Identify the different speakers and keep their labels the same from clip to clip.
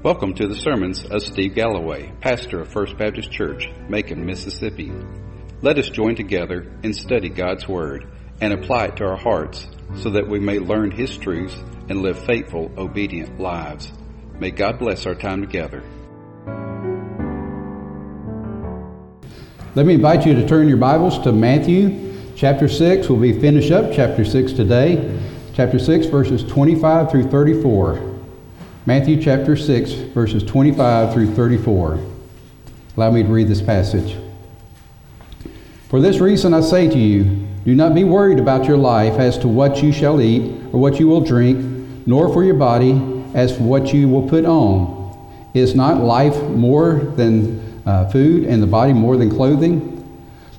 Speaker 1: Welcome to the sermons of Steve Galloway, pastor of First Baptist Church, Macon, Mississippi. Let us join together and study God's Word and apply it to our hearts so that we may learn His truths and live faithful, obedient lives. May God bless our time together.
Speaker 2: Let me invite you to turn your Bibles to Matthew chapter 6. We'll be finish up chapter 6 today. Chapter 6, verses 25 through 34. Matthew chapter 6, verses 25 through 34. Allow me to read this passage. For this reason I say to you, do not be worried about your life as to what you shall eat or what you will drink, nor for your body as for what you will put on. Is not life more than uh, food and the body more than clothing?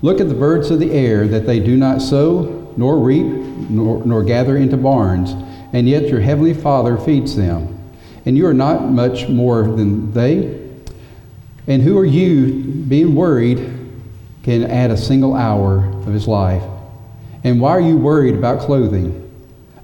Speaker 2: Look at the birds of the air, that they do not sow, nor reap, nor, nor gather into barns, and yet your heavenly Father feeds them and you are not much more than they. And who are you, being worried, can add a single hour of his life? And why are you worried about clothing?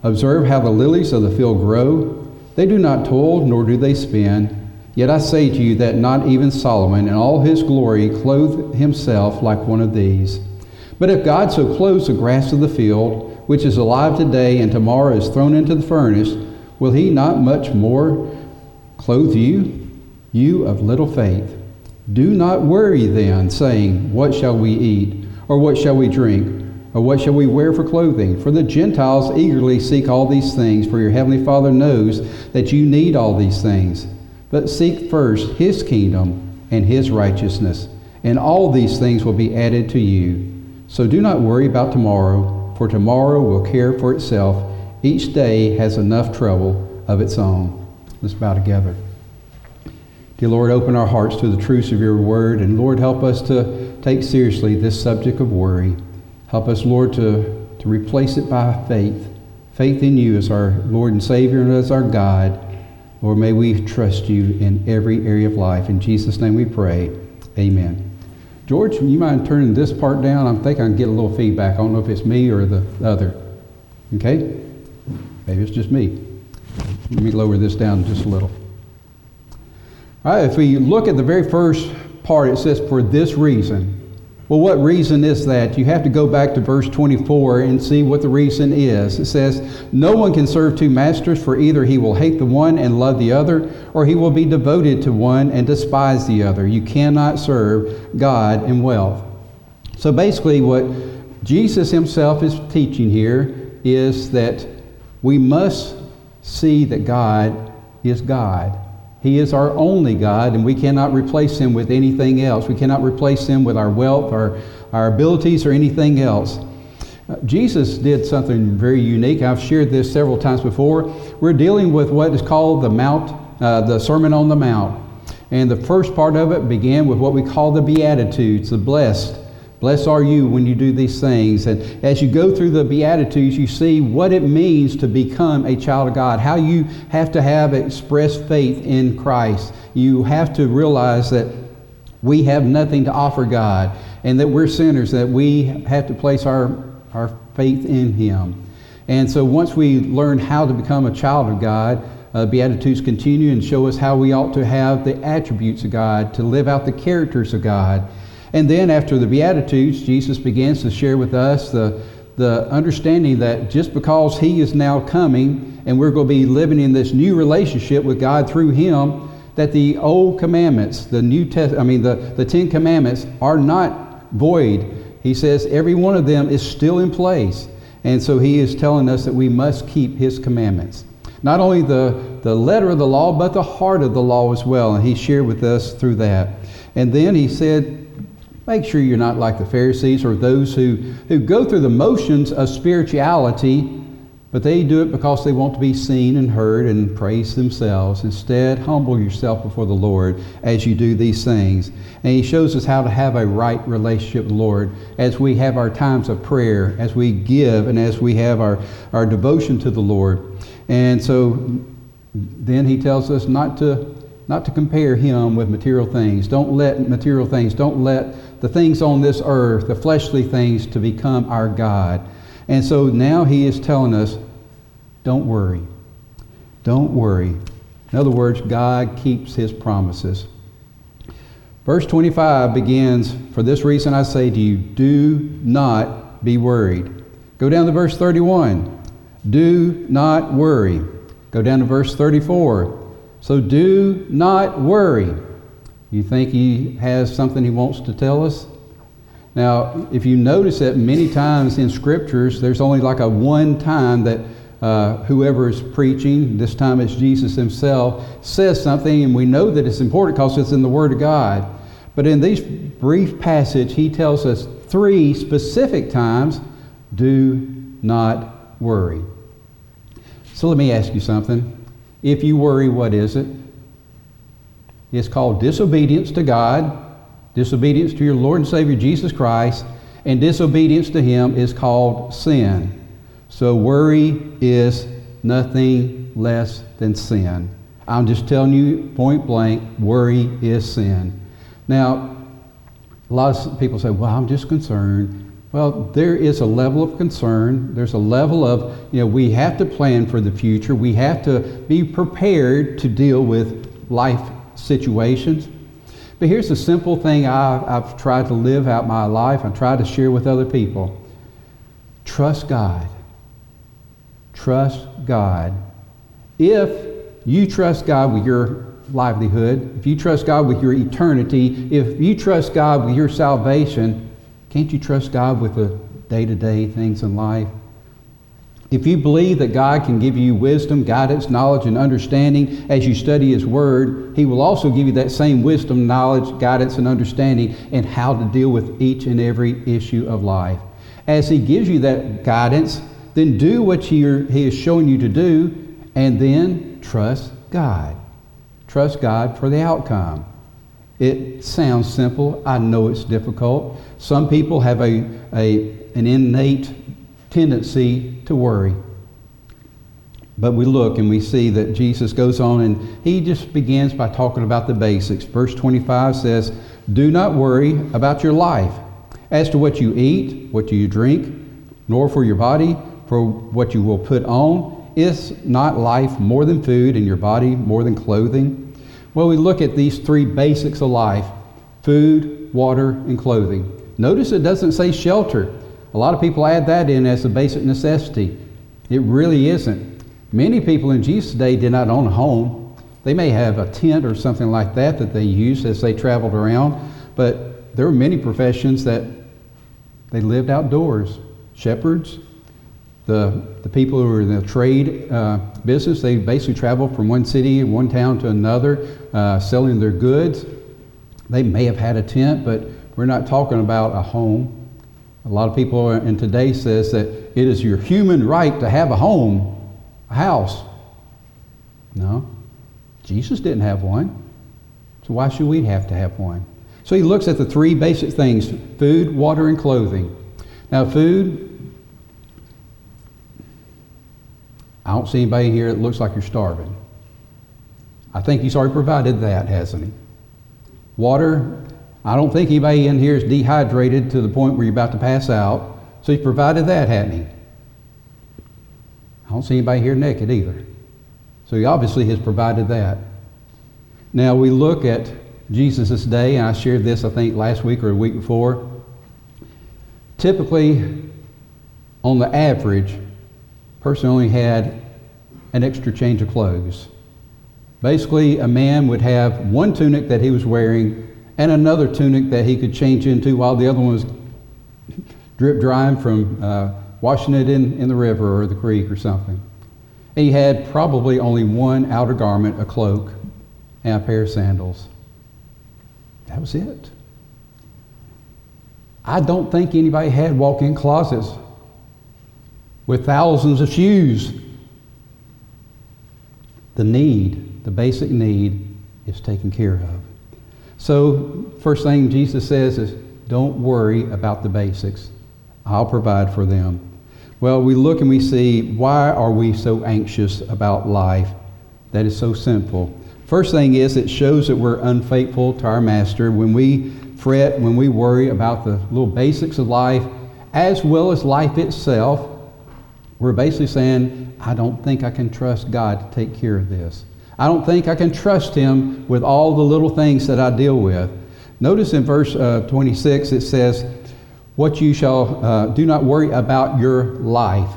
Speaker 2: Observe how the lilies of the field grow. They do not toil, nor do they spin. Yet I say to you that not even Solomon in all his glory clothed himself like one of these. But if God so clothes the grass of the field, which is alive today and tomorrow is thrown into the furnace, Will he not much more clothe you, you of little faith? Do not worry then, saying, What shall we eat? Or what shall we drink? Or what shall we wear for clothing? For the Gentiles eagerly seek all these things, for your heavenly Father knows that you need all these things. But seek first his kingdom and his righteousness, and all these things will be added to you. So do not worry about tomorrow, for tomorrow will care for itself. Each day has enough trouble of its own. Let's bow together. Dear Lord, open our hearts to the truths of your word, and Lord, help us to take seriously this subject of worry. Help us, Lord, to, to replace it by faith. Faith in you as our Lord and Savior and as our God. Lord, may we trust you in every area of life. In Jesus' name we pray. Amen. George, you mind turning this part down? I think I can get a little feedback. I don't know if it's me or the other. Okay? Maybe it's just me. Let me lower this down just a little. All right, if we look at the very first part, it says, for this reason. Well, what reason is that? You have to go back to verse 24 and see what the reason is. It says, No one can serve two masters, for either he will hate the one and love the other, or he will be devoted to one and despise the other. You cannot serve God and wealth. So basically, what Jesus himself is teaching here is that we must see that God is God. He is our only God, and we cannot replace Him with anything else. We cannot replace Him with our wealth, our, our abilities, or anything else. Uh, Jesus did something very unique. I've shared this several times before. We're dealing with what is called the Mount, uh, the Sermon on the Mount. And the first part of it began with what we call the Beatitudes, the blessed. Blessed are you when you do these things. And as you go through the Beatitudes, you see what it means to become a child of God, how you have to have expressed faith in Christ. You have to realize that we have nothing to offer God and that we're sinners, that we have to place our, our faith in Him. And so once we learn how to become a child of God, uh, Beatitudes continue and show us how we ought to have the attributes of God, to live out the characters of God. And then after the Beatitudes, Jesus begins to share with us the, the understanding that just because He is now coming and we're going to be living in this new relationship with God through Him, that the old commandments, the New Test, I mean the, the Ten Commandments are not void. He says every one of them is still in place. And so he is telling us that we must keep his commandments. Not only the, the letter of the law, but the heart of the law as well. And he shared with us through that. And then he said, Make sure you're not like the Pharisees or those who, who go through the motions of spirituality, but they do it because they want to be seen and heard and praise themselves. Instead, humble yourself before the Lord as you do these things. And He shows us how to have a right relationship with the Lord as we have our times of prayer, as we give, and as we have our, our devotion to the Lord. And so then He tells us not to not to compare him with material things. Don't let material things, don't let the things on this earth, the fleshly things, to become our God. And so now he is telling us don't worry. Don't worry. In other words, God keeps his promises. Verse 25 begins, For this reason I say to you, do not be worried. Go down to verse 31. Do not worry. Go down to verse 34. So do not worry. You think he has something he wants to tell us? Now, if you notice that many times in scriptures, there's only like a one time that uh, whoever is preaching, this time it's Jesus himself, says something, and we know that it's important because it's in the Word of God. But in this brief passage, he tells us three specific times do not worry. So let me ask you something. If you worry, what is it? It's called disobedience to God, disobedience to your Lord and Savior Jesus Christ, and disobedience to Him is called sin. So worry is nothing less than sin. I'm just telling you point blank, worry is sin. Now, a lot of people say, well, I'm just concerned. Well, there is a level of concern. There's a level of, you know, we have to plan for the future. We have to be prepared to deal with life situations. But here's a simple thing I've, I've tried to live out my life and try to share with other people trust God. Trust God. If you trust God with your livelihood, if you trust God with your eternity, if you trust God with your salvation, can't you trust God with the day to day things in life? If you believe that God can give you wisdom, guidance, knowledge, and understanding as you study His Word, He will also give you that same wisdom, knowledge, guidance, and understanding in how to deal with each and every issue of life. As He gives you that guidance, then do what He, is showing you to do, and then trust God. Trust God for the outcome. It sounds simple. I know it's difficult. Some people have a, a, an innate tendency to worry. But we look and we see that Jesus goes on and he just begins by talking about the basics. Verse 25 says, Do not worry about your life as to what you eat, what do you drink, nor for your body, for what you will put on. Is not life more than food and your body more than clothing? Well, we look at these three basics of life food, water, and clothing. Notice it doesn't say shelter. A lot of people add that in as a basic necessity. It really isn't. Many people in Jesus' day did not own a home. They may have a tent or something like that that they used as they traveled around, but there were many professions that they lived outdoors. Shepherds, the, the people who were in the trade uh, business, they basically traveled from one city, and one town to another, uh, selling their goods. They may have had a tent, but we're not talking about a home. A lot of people in today says that it is your human right to have a home, a house. No. Jesus didn't have one. So why should we have to have one? So he looks at the three basic things food, water, and clothing. Now, food, I don't see anybody here that looks like you're starving. I think he's already provided that, hasn't he? Water, I don't think anybody in here is dehydrated to the point where you're about to pass out. So he provided that, hadn't he? I don't see anybody here naked either. So he obviously has provided that. Now we look at Jesus' day, and I shared this, I think, last week or a week before. Typically, on the average, person only had an extra change of clothes. Basically, a man would have one tunic that he was wearing and another tunic that he could change into while the other one was drip drying from uh, washing it in, in the river or the creek or something. And he had probably only one outer garment, a cloak, and a pair of sandals. That was it. I don't think anybody had walk in closets with thousands of shoes. The need, the basic need, is taken care of. So, first thing Jesus says is, don't worry about the basics. I'll provide for them. Well, we look and we see why are we so anxious about life that is so sinful? First thing is it shows that we're unfaithful to our master when we fret, when we worry about the little basics of life as well as life itself. We're basically saying, I don't think I can trust God to take care of this. I don't think I can trust him with all the little things that I deal with. Notice in verse uh, 26 it says, What you shall uh, do not worry about your life.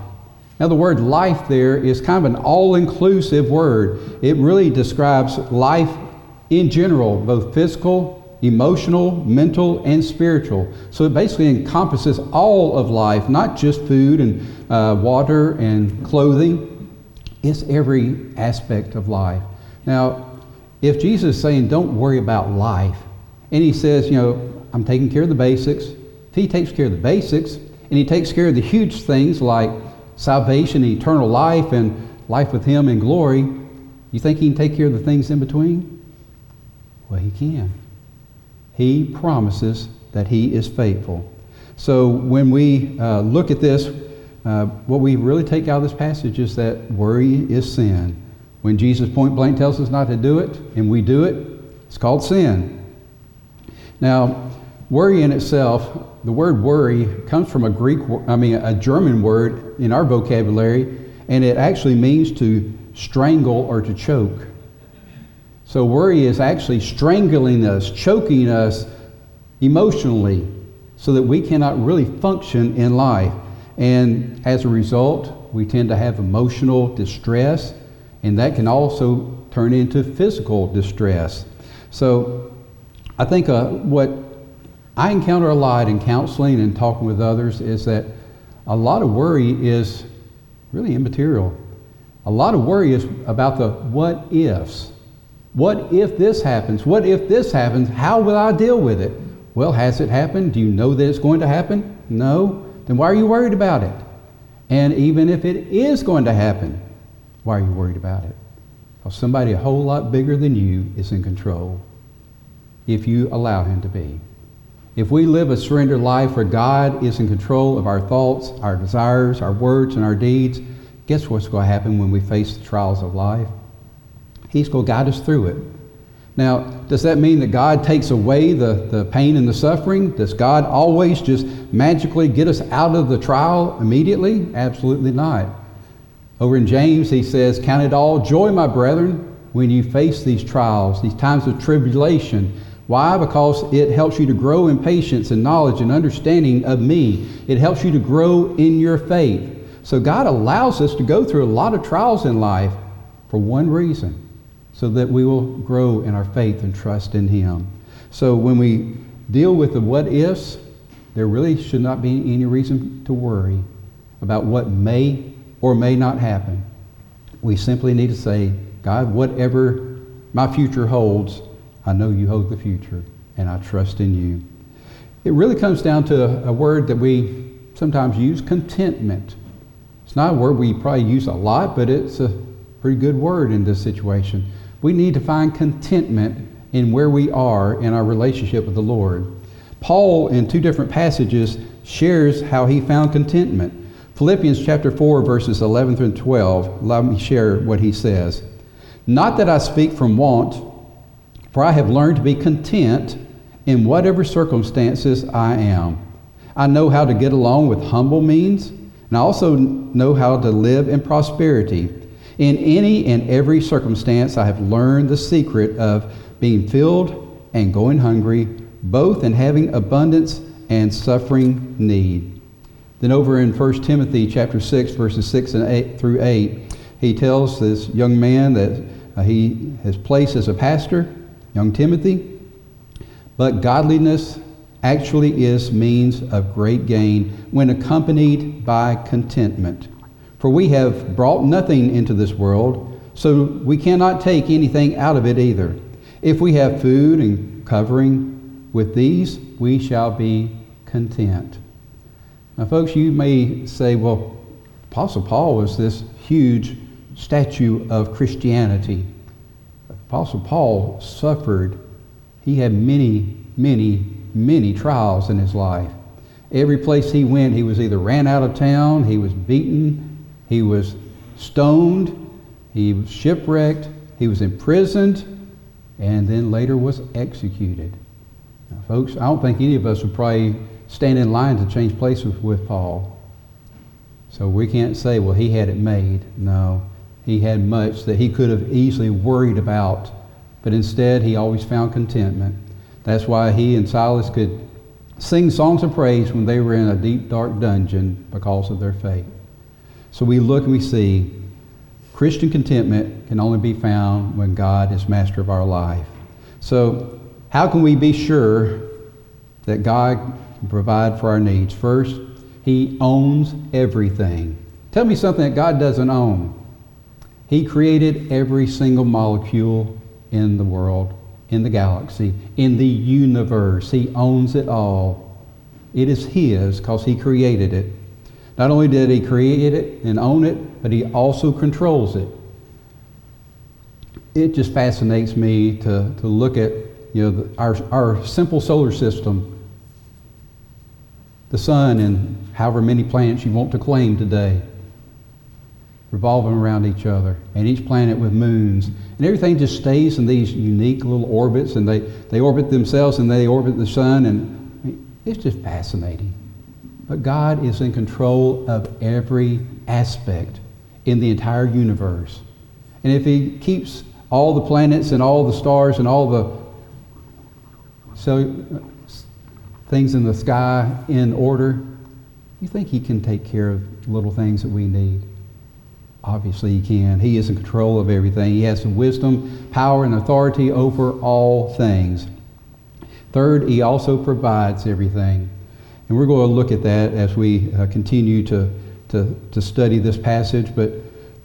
Speaker 2: Now, the word life there is kind of an all inclusive word. It really describes life in general, both physical, emotional, mental, and spiritual. So it basically encompasses all of life, not just food and uh, water and clothing. It's every aspect of life. Now, if Jesus is saying, don't worry about life, and he says, you know, I'm taking care of the basics, if he takes care of the basics, and he takes care of the huge things like salvation, eternal life, and life with him in glory, you think he can take care of the things in between? Well, he can. He promises that he is faithful. So when we uh, look at this, uh, what we really take out of this passage is that worry is sin. When Jesus point blank tells us not to do it, and we do it, it's called sin. Now, worry in itself, the word worry comes from a Greek, I mean, a German word in our vocabulary, and it actually means to strangle or to choke. So worry is actually strangling us, choking us emotionally, so that we cannot really function in life. And as a result, we tend to have emotional distress, and that can also turn into physical distress. So I think uh, what I encounter a lot in counseling and talking with others is that a lot of worry is really immaterial. A lot of worry is about the what ifs. What if this happens? What if this happens? How will I deal with it? Well, has it happened? Do you know that it's going to happen? No. Then why are you worried about it? And even if it is going to happen, why are you worried about it? Because somebody a whole lot bigger than you is in control if you allow him to be. If we live a surrendered life where God is in control of our thoughts, our desires, our words, and our deeds, guess what's going to happen when we face the trials of life? He's going to guide us through it. Now, does that mean that God takes away the, the pain and the suffering? Does God always just magically get us out of the trial immediately? Absolutely not. Over in James, he says, Count it all joy, my brethren, when you face these trials, these times of tribulation. Why? Because it helps you to grow in patience and knowledge and understanding of me. It helps you to grow in your faith. So God allows us to go through a lot of trials in life for one reason so that we will grow in our faith and trust in Him. So when we deal with the what ifs, there really should not be any reason to worry about what may or may not happen. We simply need to say, God, whatever my future holds, I know you hold the future, and I trust in you. It really comes down to a word that we sometimes use contentment. It's not a word we probably use a lot, but it's a pretty good word in this situation. We need to find contentment in where we are in our relationship with the Lord. Paul, in two different passages, shares how he found contentment. Philippians chapter 4, verses 11 through 12. Let me share what he says. Not that I speak from want, for I have learned to be content in whatever circumstances I am. I know how to get along with humble means, and I also know how to live in prosperity. In any and every circumstance, I have learned the secret of being filled and going hungry, both in having abundance and suffering need. Then over in 1 Timothy chapter 6, verses 6 and 8 through 8, he tells this young man that uh, he has placed as a pastor, young Timothy, but godliness actually is means of great gain when accompanied by contentment. For we have brought nothing into this world, so we cannot take anything out of it either. If we have food and covering, with these we shall be content. Now, folks, you may say, well, Apostle Paul was this huge statue of Christianity. Apostle Paul suffered. He had many, many, many trials in his life. Every place he went, he was either ran out of town, he was beaten, he was stoned, he was shipwrecked, he was imprisoned, and then later was executed. Now, folks, I don't think any of us would probably stand in line to change places with Paul. So we can't say, well, he had it made. No. he had much that he could have easily worried about, but instead he always found contentment. That's why he and Silas could sing songs of praise when they were in a deep, dark dungeon because of their faith. So we look and we see Christian contentment can only be found when God is master of our life. So, how can we be sure that God can provide for our needs? First, He owns everything. Tell me something that God doesn't own. He created every single molecule in the world, in the galaxy, in the universe. He owns it all. It is His because He created it. Not only did He create it and own it, but He also controls it. It just fascinates me to, to look at you know, the, our, our simple solar system, the sun, and however many planets you want to claim today revolving around each other, and each planet with moons. And everything just stays in these unique little orbits, and they, they orbit themselves and they orbit the sun, and it's just fascinating. But God is in control of every aspect in the entire universe. And if He keeps all the planets and all the stars and all the so, things in the sky in order, you think He can take care of little things that we need? Obviously, He can. He is in control of everything. He has some wisdom, power, and authority over all things. Third, He also provides everything. And we're going to look at that as we uh, continue to, to, to study this passage. But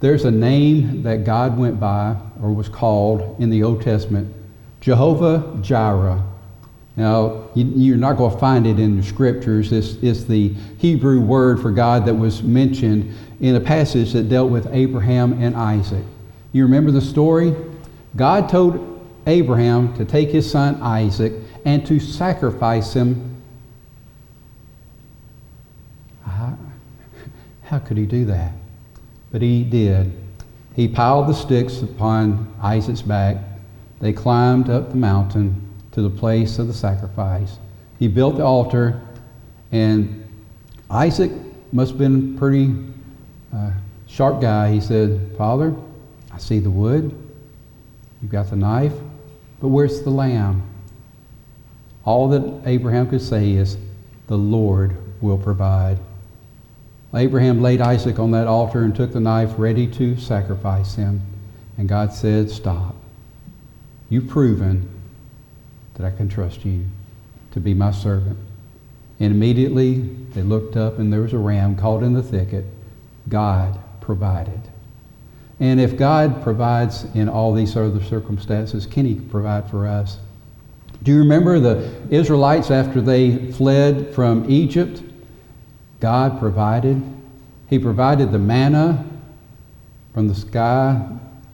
Speaker 2: there's a name that God went by or was called in the Old Testament Jehovah Jireh. Now, you, are not going to find it in the scriptures. It's, it's the Hebrew word for God that was mentioned in a passage that dealt with Abraham and Isaac. You remember the story? God told Abraham to take his son Isaac and to sacrifice him How could he do that? But he did. He piled the sticks upon Isaac's back. They climbed up the mountain to the place of the sacrifice. He built the altar, and Isaac must have been a pretty uh, sharp guy. He said, Father, I see the wood. You've got the knife, but where's the lamb? All that Abraham could say is, The Lord will provide. Abraham laid Isaac on that altar and took the knife ready to sacrifice him. And God said, Stop. You've proven that I can trust you to be my servant. And immediately they looked up and there was a ram caught in the thicket. God provided. And if God provides in all these other circumstances, can He provide for us? Do you remember the Israelites after they fled from Egypt? God provided. He provided the manna from the sky.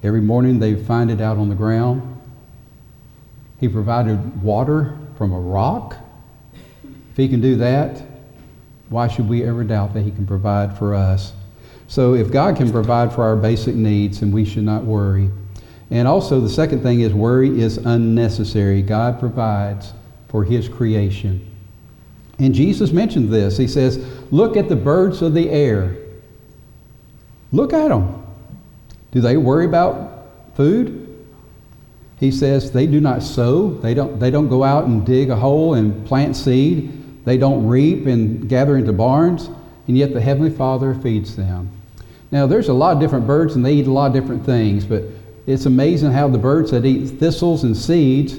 Speaker 2: Every morning they find it out on the ground. He provided water from a rock. If He can do that, why should we ever doubt that He can provide for us? So if God can provide for our basic needs, then we should not worry. And also, the second thing is worry is unnecessary. God provides for His creation. And Jesus mentioned this. He says, Look at the birds of the air. Look at them. Do they worry about food? He says they do not sow. They don't, they don't go out and dig a hole and plant seed. They don't reap and gather into barns. And yet the Heavenly Father feeds them. Now, there's a lot of different birds and they eat a lot of different things, but it's amazing how the birds that eat thistles and seeds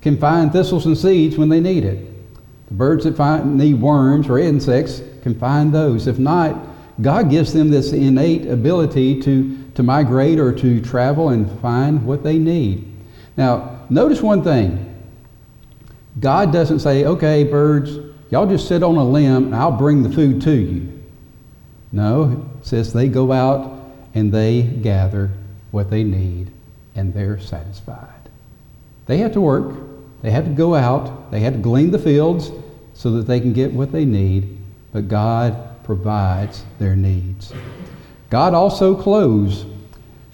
Speaker 2: can find thistles and seeds when they need it. The birds that find, need worms or insects can find those. If not, God gives them this innate ability to, to migrate or to travel and find what they need. Now, notice one thing. God doesn't say, okay, birds, y'all just sit on a limb and I'll bring the food to you. No, it says they go out and they gather what they need and they're satisfied. They have to work, they had to go out, they had to glean the fields so that they can get what they need, but God provides their needs. God also clothes.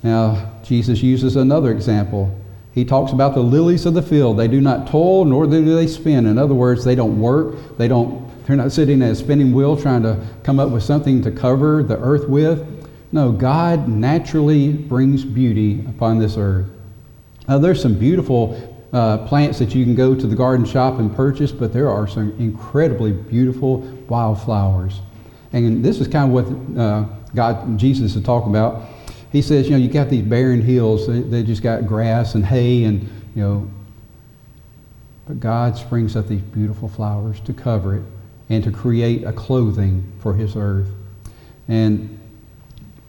Speaker 2: Now, Jesus uses another example. He talks about the lilies of the field. They do not toil, nor do they spin. In other words, they don't work. They don't, they're not sitting at a spinning wheel trying to come up with something to cover the earth with. No, God naturally brings beauty upon this earth. Now, there's some beautiful uh, plants that you can go to the garden shop and purchase, but there are some incredibly beautiful wildflowers. And this is kind of what uh, God, Jesus is talking about. He says, you know, you got these barren hills, they, they just got grass and hay and, you know, but God springs up these beautiful flowers to cover it and to create a clothing for his earth. And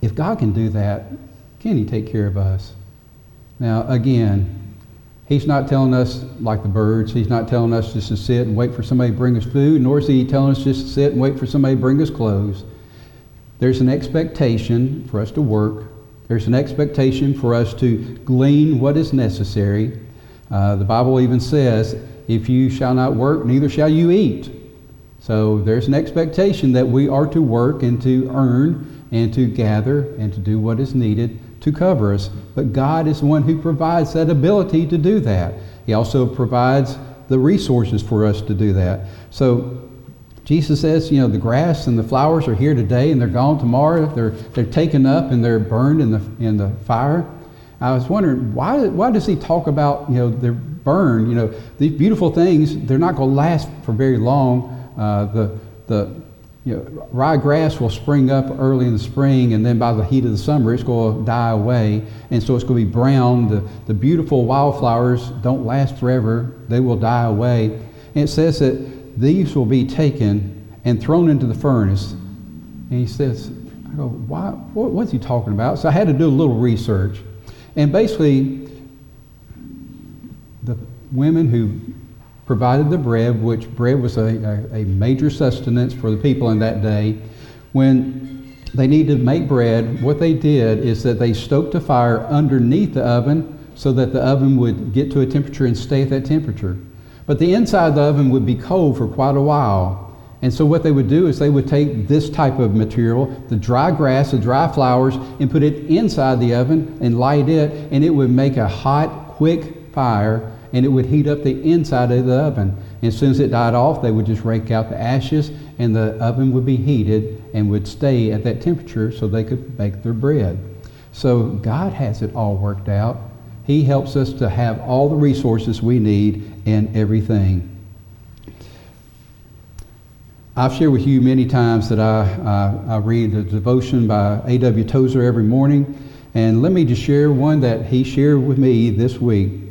Speaker 2: if God can do that, can he take care of us? Now, again, He's not telling us like the birds. He's not telling us just to sit and wait for somebody to bring us food, nor is he telling us just to sit and wait for somebody to bring us clothes. There's an expectation for us to work. There's an expectation for us to glean what is necessary. Uh, the Bible even says, if you shall not work, neither shall you eat. So there's an expectation that we are to work and to earn and to gather and to do what is needed to cover us, but God is the one who provides that ability to do that. He also provides the resources for us to do that. So Jesus says, you know, the grass and the flowers are here today and they're gone tomorrow. They're, they're taken up and they're burned in the, in the fire. I was wondering, why, why does he talk about, you know, they're burned? You know, these beautiful things, they're not going to last for very long. Uh, the, the you know, ryegrass will spring up early in the spring, and then by the heat of the summer, it's going to die away, and so it's going to be brown. The, the beautiful wildflowers don't last forever; they will die away. And it says that these will be taken and thrown into the furnace. And he says, "I go, why? What, what's he talking about?" So I had to do a little research, and basically, the women who provided the bread, which bread was a, a, a, major sustenance for the people in that day. When they needed to make bread, what they did is that they stoked a fire underneath the oven so that the oven would get to a temperature and stay at that temperature. But the inside of the oven would be cold for quite a while. And so what they would do is they would take this type of material, the dry grass, the dry flowers, and put it inside the oven and light it, and it would make a hot, quick fire and it would heat up the inside of the oven. And as soon as it died off, they would just rake out the ashes, and the oven would be heated and would stay at that temperature so they could bake their bread. So God has it all worked out. He helps us to have all the resources we need and everything. I've shared with you many times that I, I read the devotion by A.W. Tozer every morning. And let me just share one that he shared with me this week.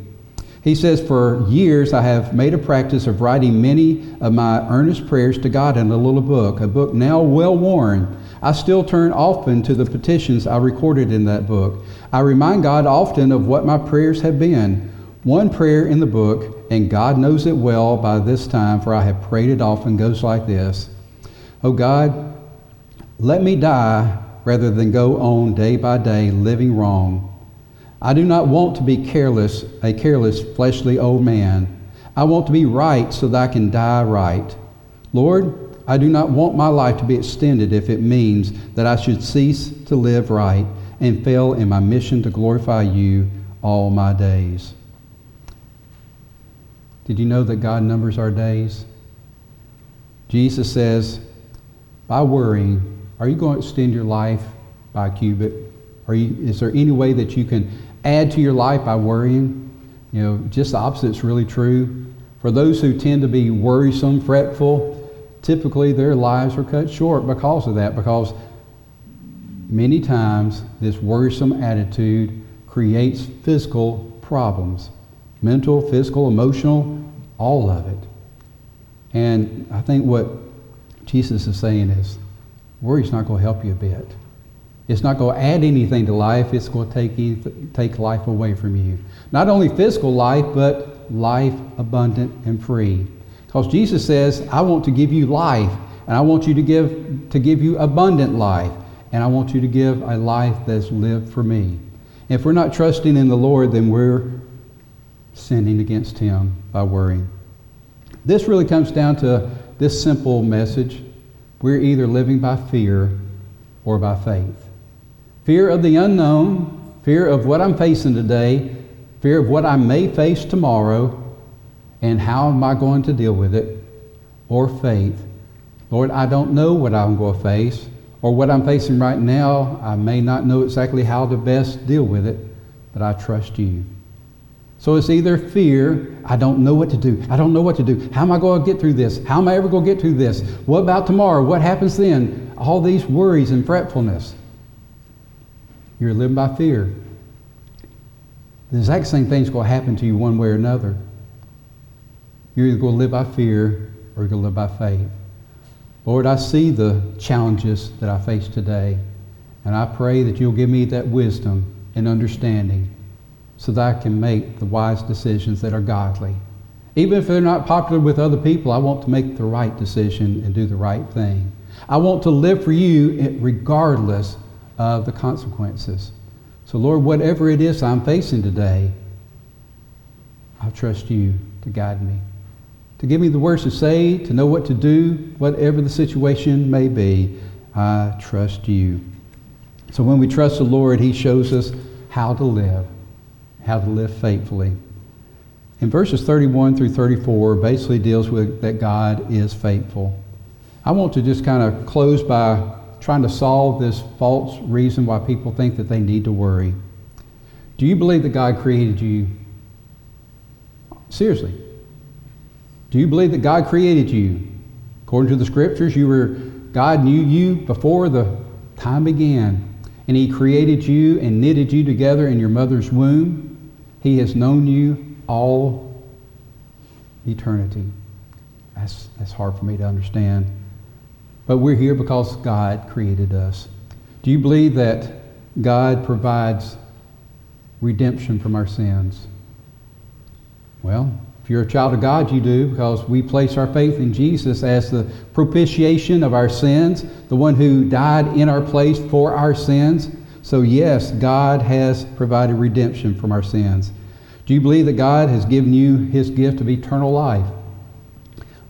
Speaker 2: He says, For years I have made a practice of writing many of my earnest prayers to God in a little book, a book now well worn. I still turn often to the petitions I recorded in that book. I remind God often of what my prayers have been. One prayer in the book, and God knows it well by this time, for I have prayed it often, goes like this Oh God, let me die rather than go on day by day living wrong. I do not want to be careless, a careless, fleshly old man. I want to be right so that I can die right. Lord, I do not want my life to be extended if it means that I should cease to live right and fail in my mission to glorify you all my days. Did you know that God numbers our days? Jesus says, by worrying, are you going to extend your life by a cubit? You, is there any way that you can add to your life by worrying. You know, just the opposite is really true. For those who tend to be worrisome, fretful, typically their lives are cut short because of that, because many times this worrisome attitude creates physical problems mental, physical, emotional, all of it. And I think what Jesus is saying is worry's not going to help you a bit. It's not going to add anything to life. It's going to take, take life away from you. Not only physical life, but life abundant and free. Because Jesus says, I want to give you life, and I want you to give, to give you abundant life, and I want you to give a life that's lived for me. If we're not trusting in the Lord, then we're sinning against Him by worrying. This really comes down to this simple message. We're either living by fear or by faith. Fear of the unknown, fear of what I'm facing today, fear of what I may face tomorrow, and how am I going to deal with it, or faith. Lord, I don't know what I'm going to face, or what I'm facing right now, I may not know exactly how to best deal with it, but I trust you. So it's either fear, I don't know what to do. I don't know what to do. How am I going to get through this? How am I ever going to get through this? What about tomorrow? What happens then? All these worries and fretfulness. You're living by fear. The exact same thing's going to happen to you one way or another. You're either going to live by fear or you're going to live by faith. Lord, I see the challenges that I face today, and I pray that you'll give me that wisdom and understanding so that I can make the wise decisions that are godly. Even if they're not popular with other people, I want to make the right decision and do the right thing. I want to live for you regardless of the consequences. So, Lord, whatever it is I'm facing today, I trust you to guide me, to give me the words to say, to know what to do, whatever the situation may be. I trust you. So, when we trust the Lord, He shows us how to live how to live faithfully. In verses 31 through 34 basically deals with that God is faithful. I want to just kind of close by trying to solve this false reason why people think that they need to worry. Do you believe that God created you? Seriously. Do you believe that God created you? According to the scriptures, you were God knew you before the time began, and he created you and knitted you together in your mother's womb. He has known you all eternity. That's, that's hard for me to understand. But we're here because God created us. Do you believe that God provides redemption from our sins? Well, if you're a child of God, you do, because we place our faith in Jesus as the propitiation of our sins, the one who died in our place for our sins. So, yes, God has provided redemption from our sins. Do you believe that God has given you his gift of eternal life?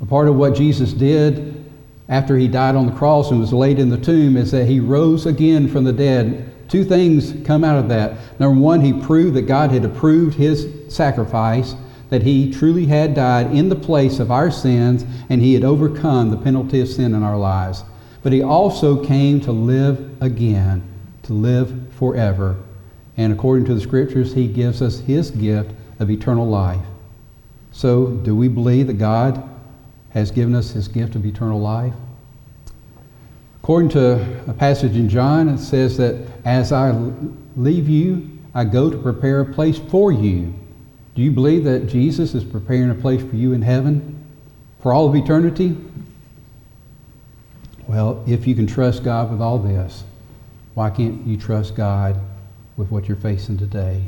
Speaker 2: A part of what Jesus did after he died on the cross and was laid in the tomb is that he rose again from the dead. Two things come out of that. Number one, he proved that God had approved his sacrifice, that he truly had died in the place of our sins, and he had overcome the penalty of sin in our lives. But he also came to live again to live forever. And according to the scriptures, he gives us his gift of eternal life. So, do we believe that God has given us his gift of eternal life? According to a passage in John, it says that as I leave you, I go to prepare a place for you. Do you believe that Jesus is preparing a place for you in heaven for all of eternity? Well, if you can trust God with all this, why can't you trust God with what you're facing today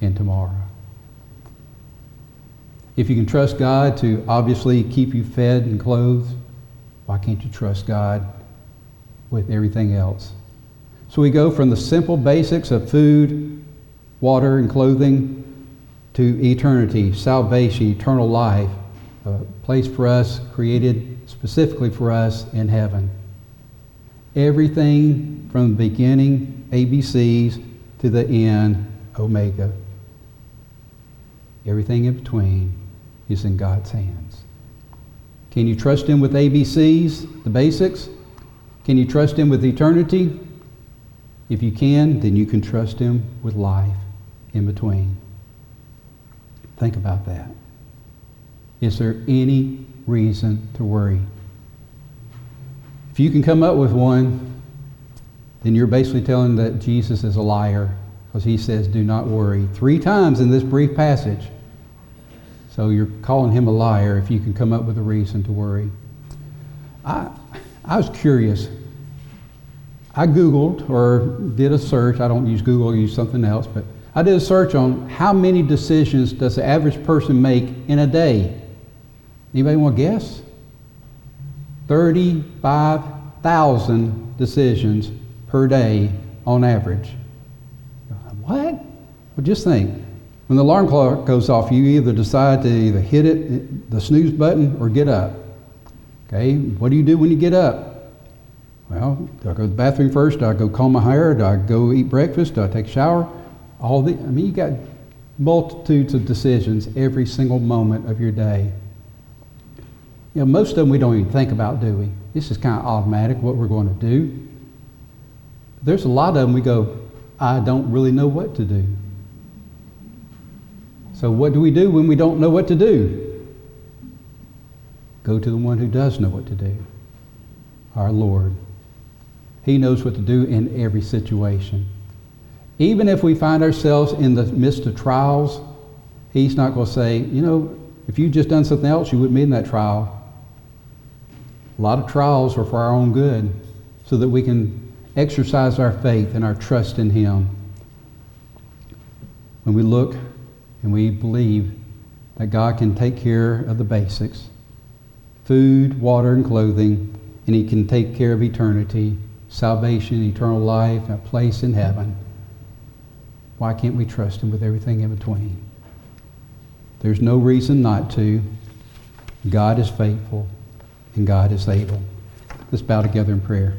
Speaker 2: and tomorrow? If you can trust God to obviously keep you fed and clothed, why can't you trust God with everything else? So we go from the simple basics of food, water, and clothing to eternity, salvation, eternal life, a place for us created specifically for us in heaven. Everything from the beginning, ABCs, to the end, Omega. Everything in between is in God's hands. Can you trust Him with ABCs, the basics? Can you trust Him with eternity? If you can, then you can trust Him with life in between. Think about that. Is there any reason to worry? If you can come up with one, then you're basically telling that Jesus is a liar because he says, do not worry. Three times in this brief passage. So you're calling him a liar if you can come up with a reason to worry. I, I was curious. I Googled or did a search. I don't use Google, I use something else, but I did a search on how many decisions does the average person make in a day. Anybody want to guess? 35,000 decisions per day on average. What? Well, just think. When the alarm clock goes off, you either decide to either hit it, the snooze button, or get up. Okay? What do you do when you get up? Well, do I go to the bathroom first? Do I go comb my hair? Do I go eat breakfast? Do I take a shower? All the, I mean, you got multitudes of decisions every single moment of your day. You know, most of them we don't even think about, do we? This is kind of automatic what we're going to do. there's a lot of them we go, I don't really know what to do. So, what do we do when we don't know what to do? Go to the one who does know what to do our Lord. He knows what to do in every situation. Even if we find ourselves in the midst of trials, He's not going to say, you know, if you'd just done something else, you wouldn't be in that trial. A lot of trials are for our own good so that we can exercise our faith and our trust in Him. When we look and we believe that God can take care of the basics food, water, and clothing, and He can take care of eternity, salvation, eternal life, and a place in heaven. Why can't we trust Him with everything in between? There's no reason not to. God is faithful and God is able. Let's bow together in prayer.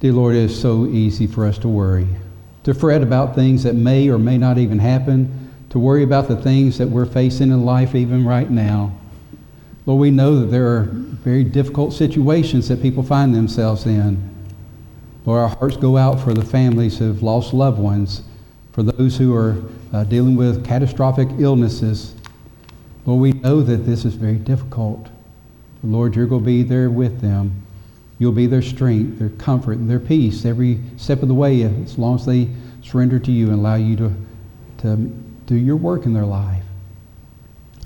Speaker 2: Dear Lord, it is so easy for us to worry, to fret about things that may or may not even happen, to worry about the things that we're facing in life even right now. Lord, we know that there are very difficult situations that people find themselves in. Lord, our hearts go out for the families who have lost loved ones, for those who are uh, dealing with catastrophic illnesses. Lord, we know that this is very difficult. Lord, you're going to be there with them. You'll be their strength, their comfort, and their peace every step of the way as long as they surrender to you and allow you to, to do your work in their life.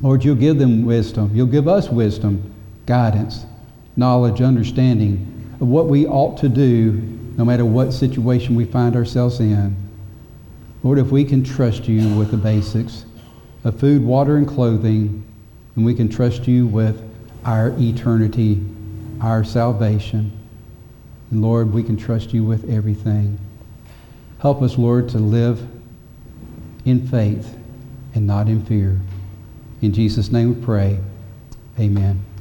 Speaker 2: Lord, you'll give them wisdom. You'll give us wisdom, guidance, knowledge, understanding of what we ought to do no matter what situation we find ourselves in. Lord, if we can trust you with the basics of food, water, and clothing, and we can trust you with our eternity our salvation. And Lord, we can trust you with everything. Help us, Lord, to live in faith and not in fear. In Jesus' name we pray. Amen.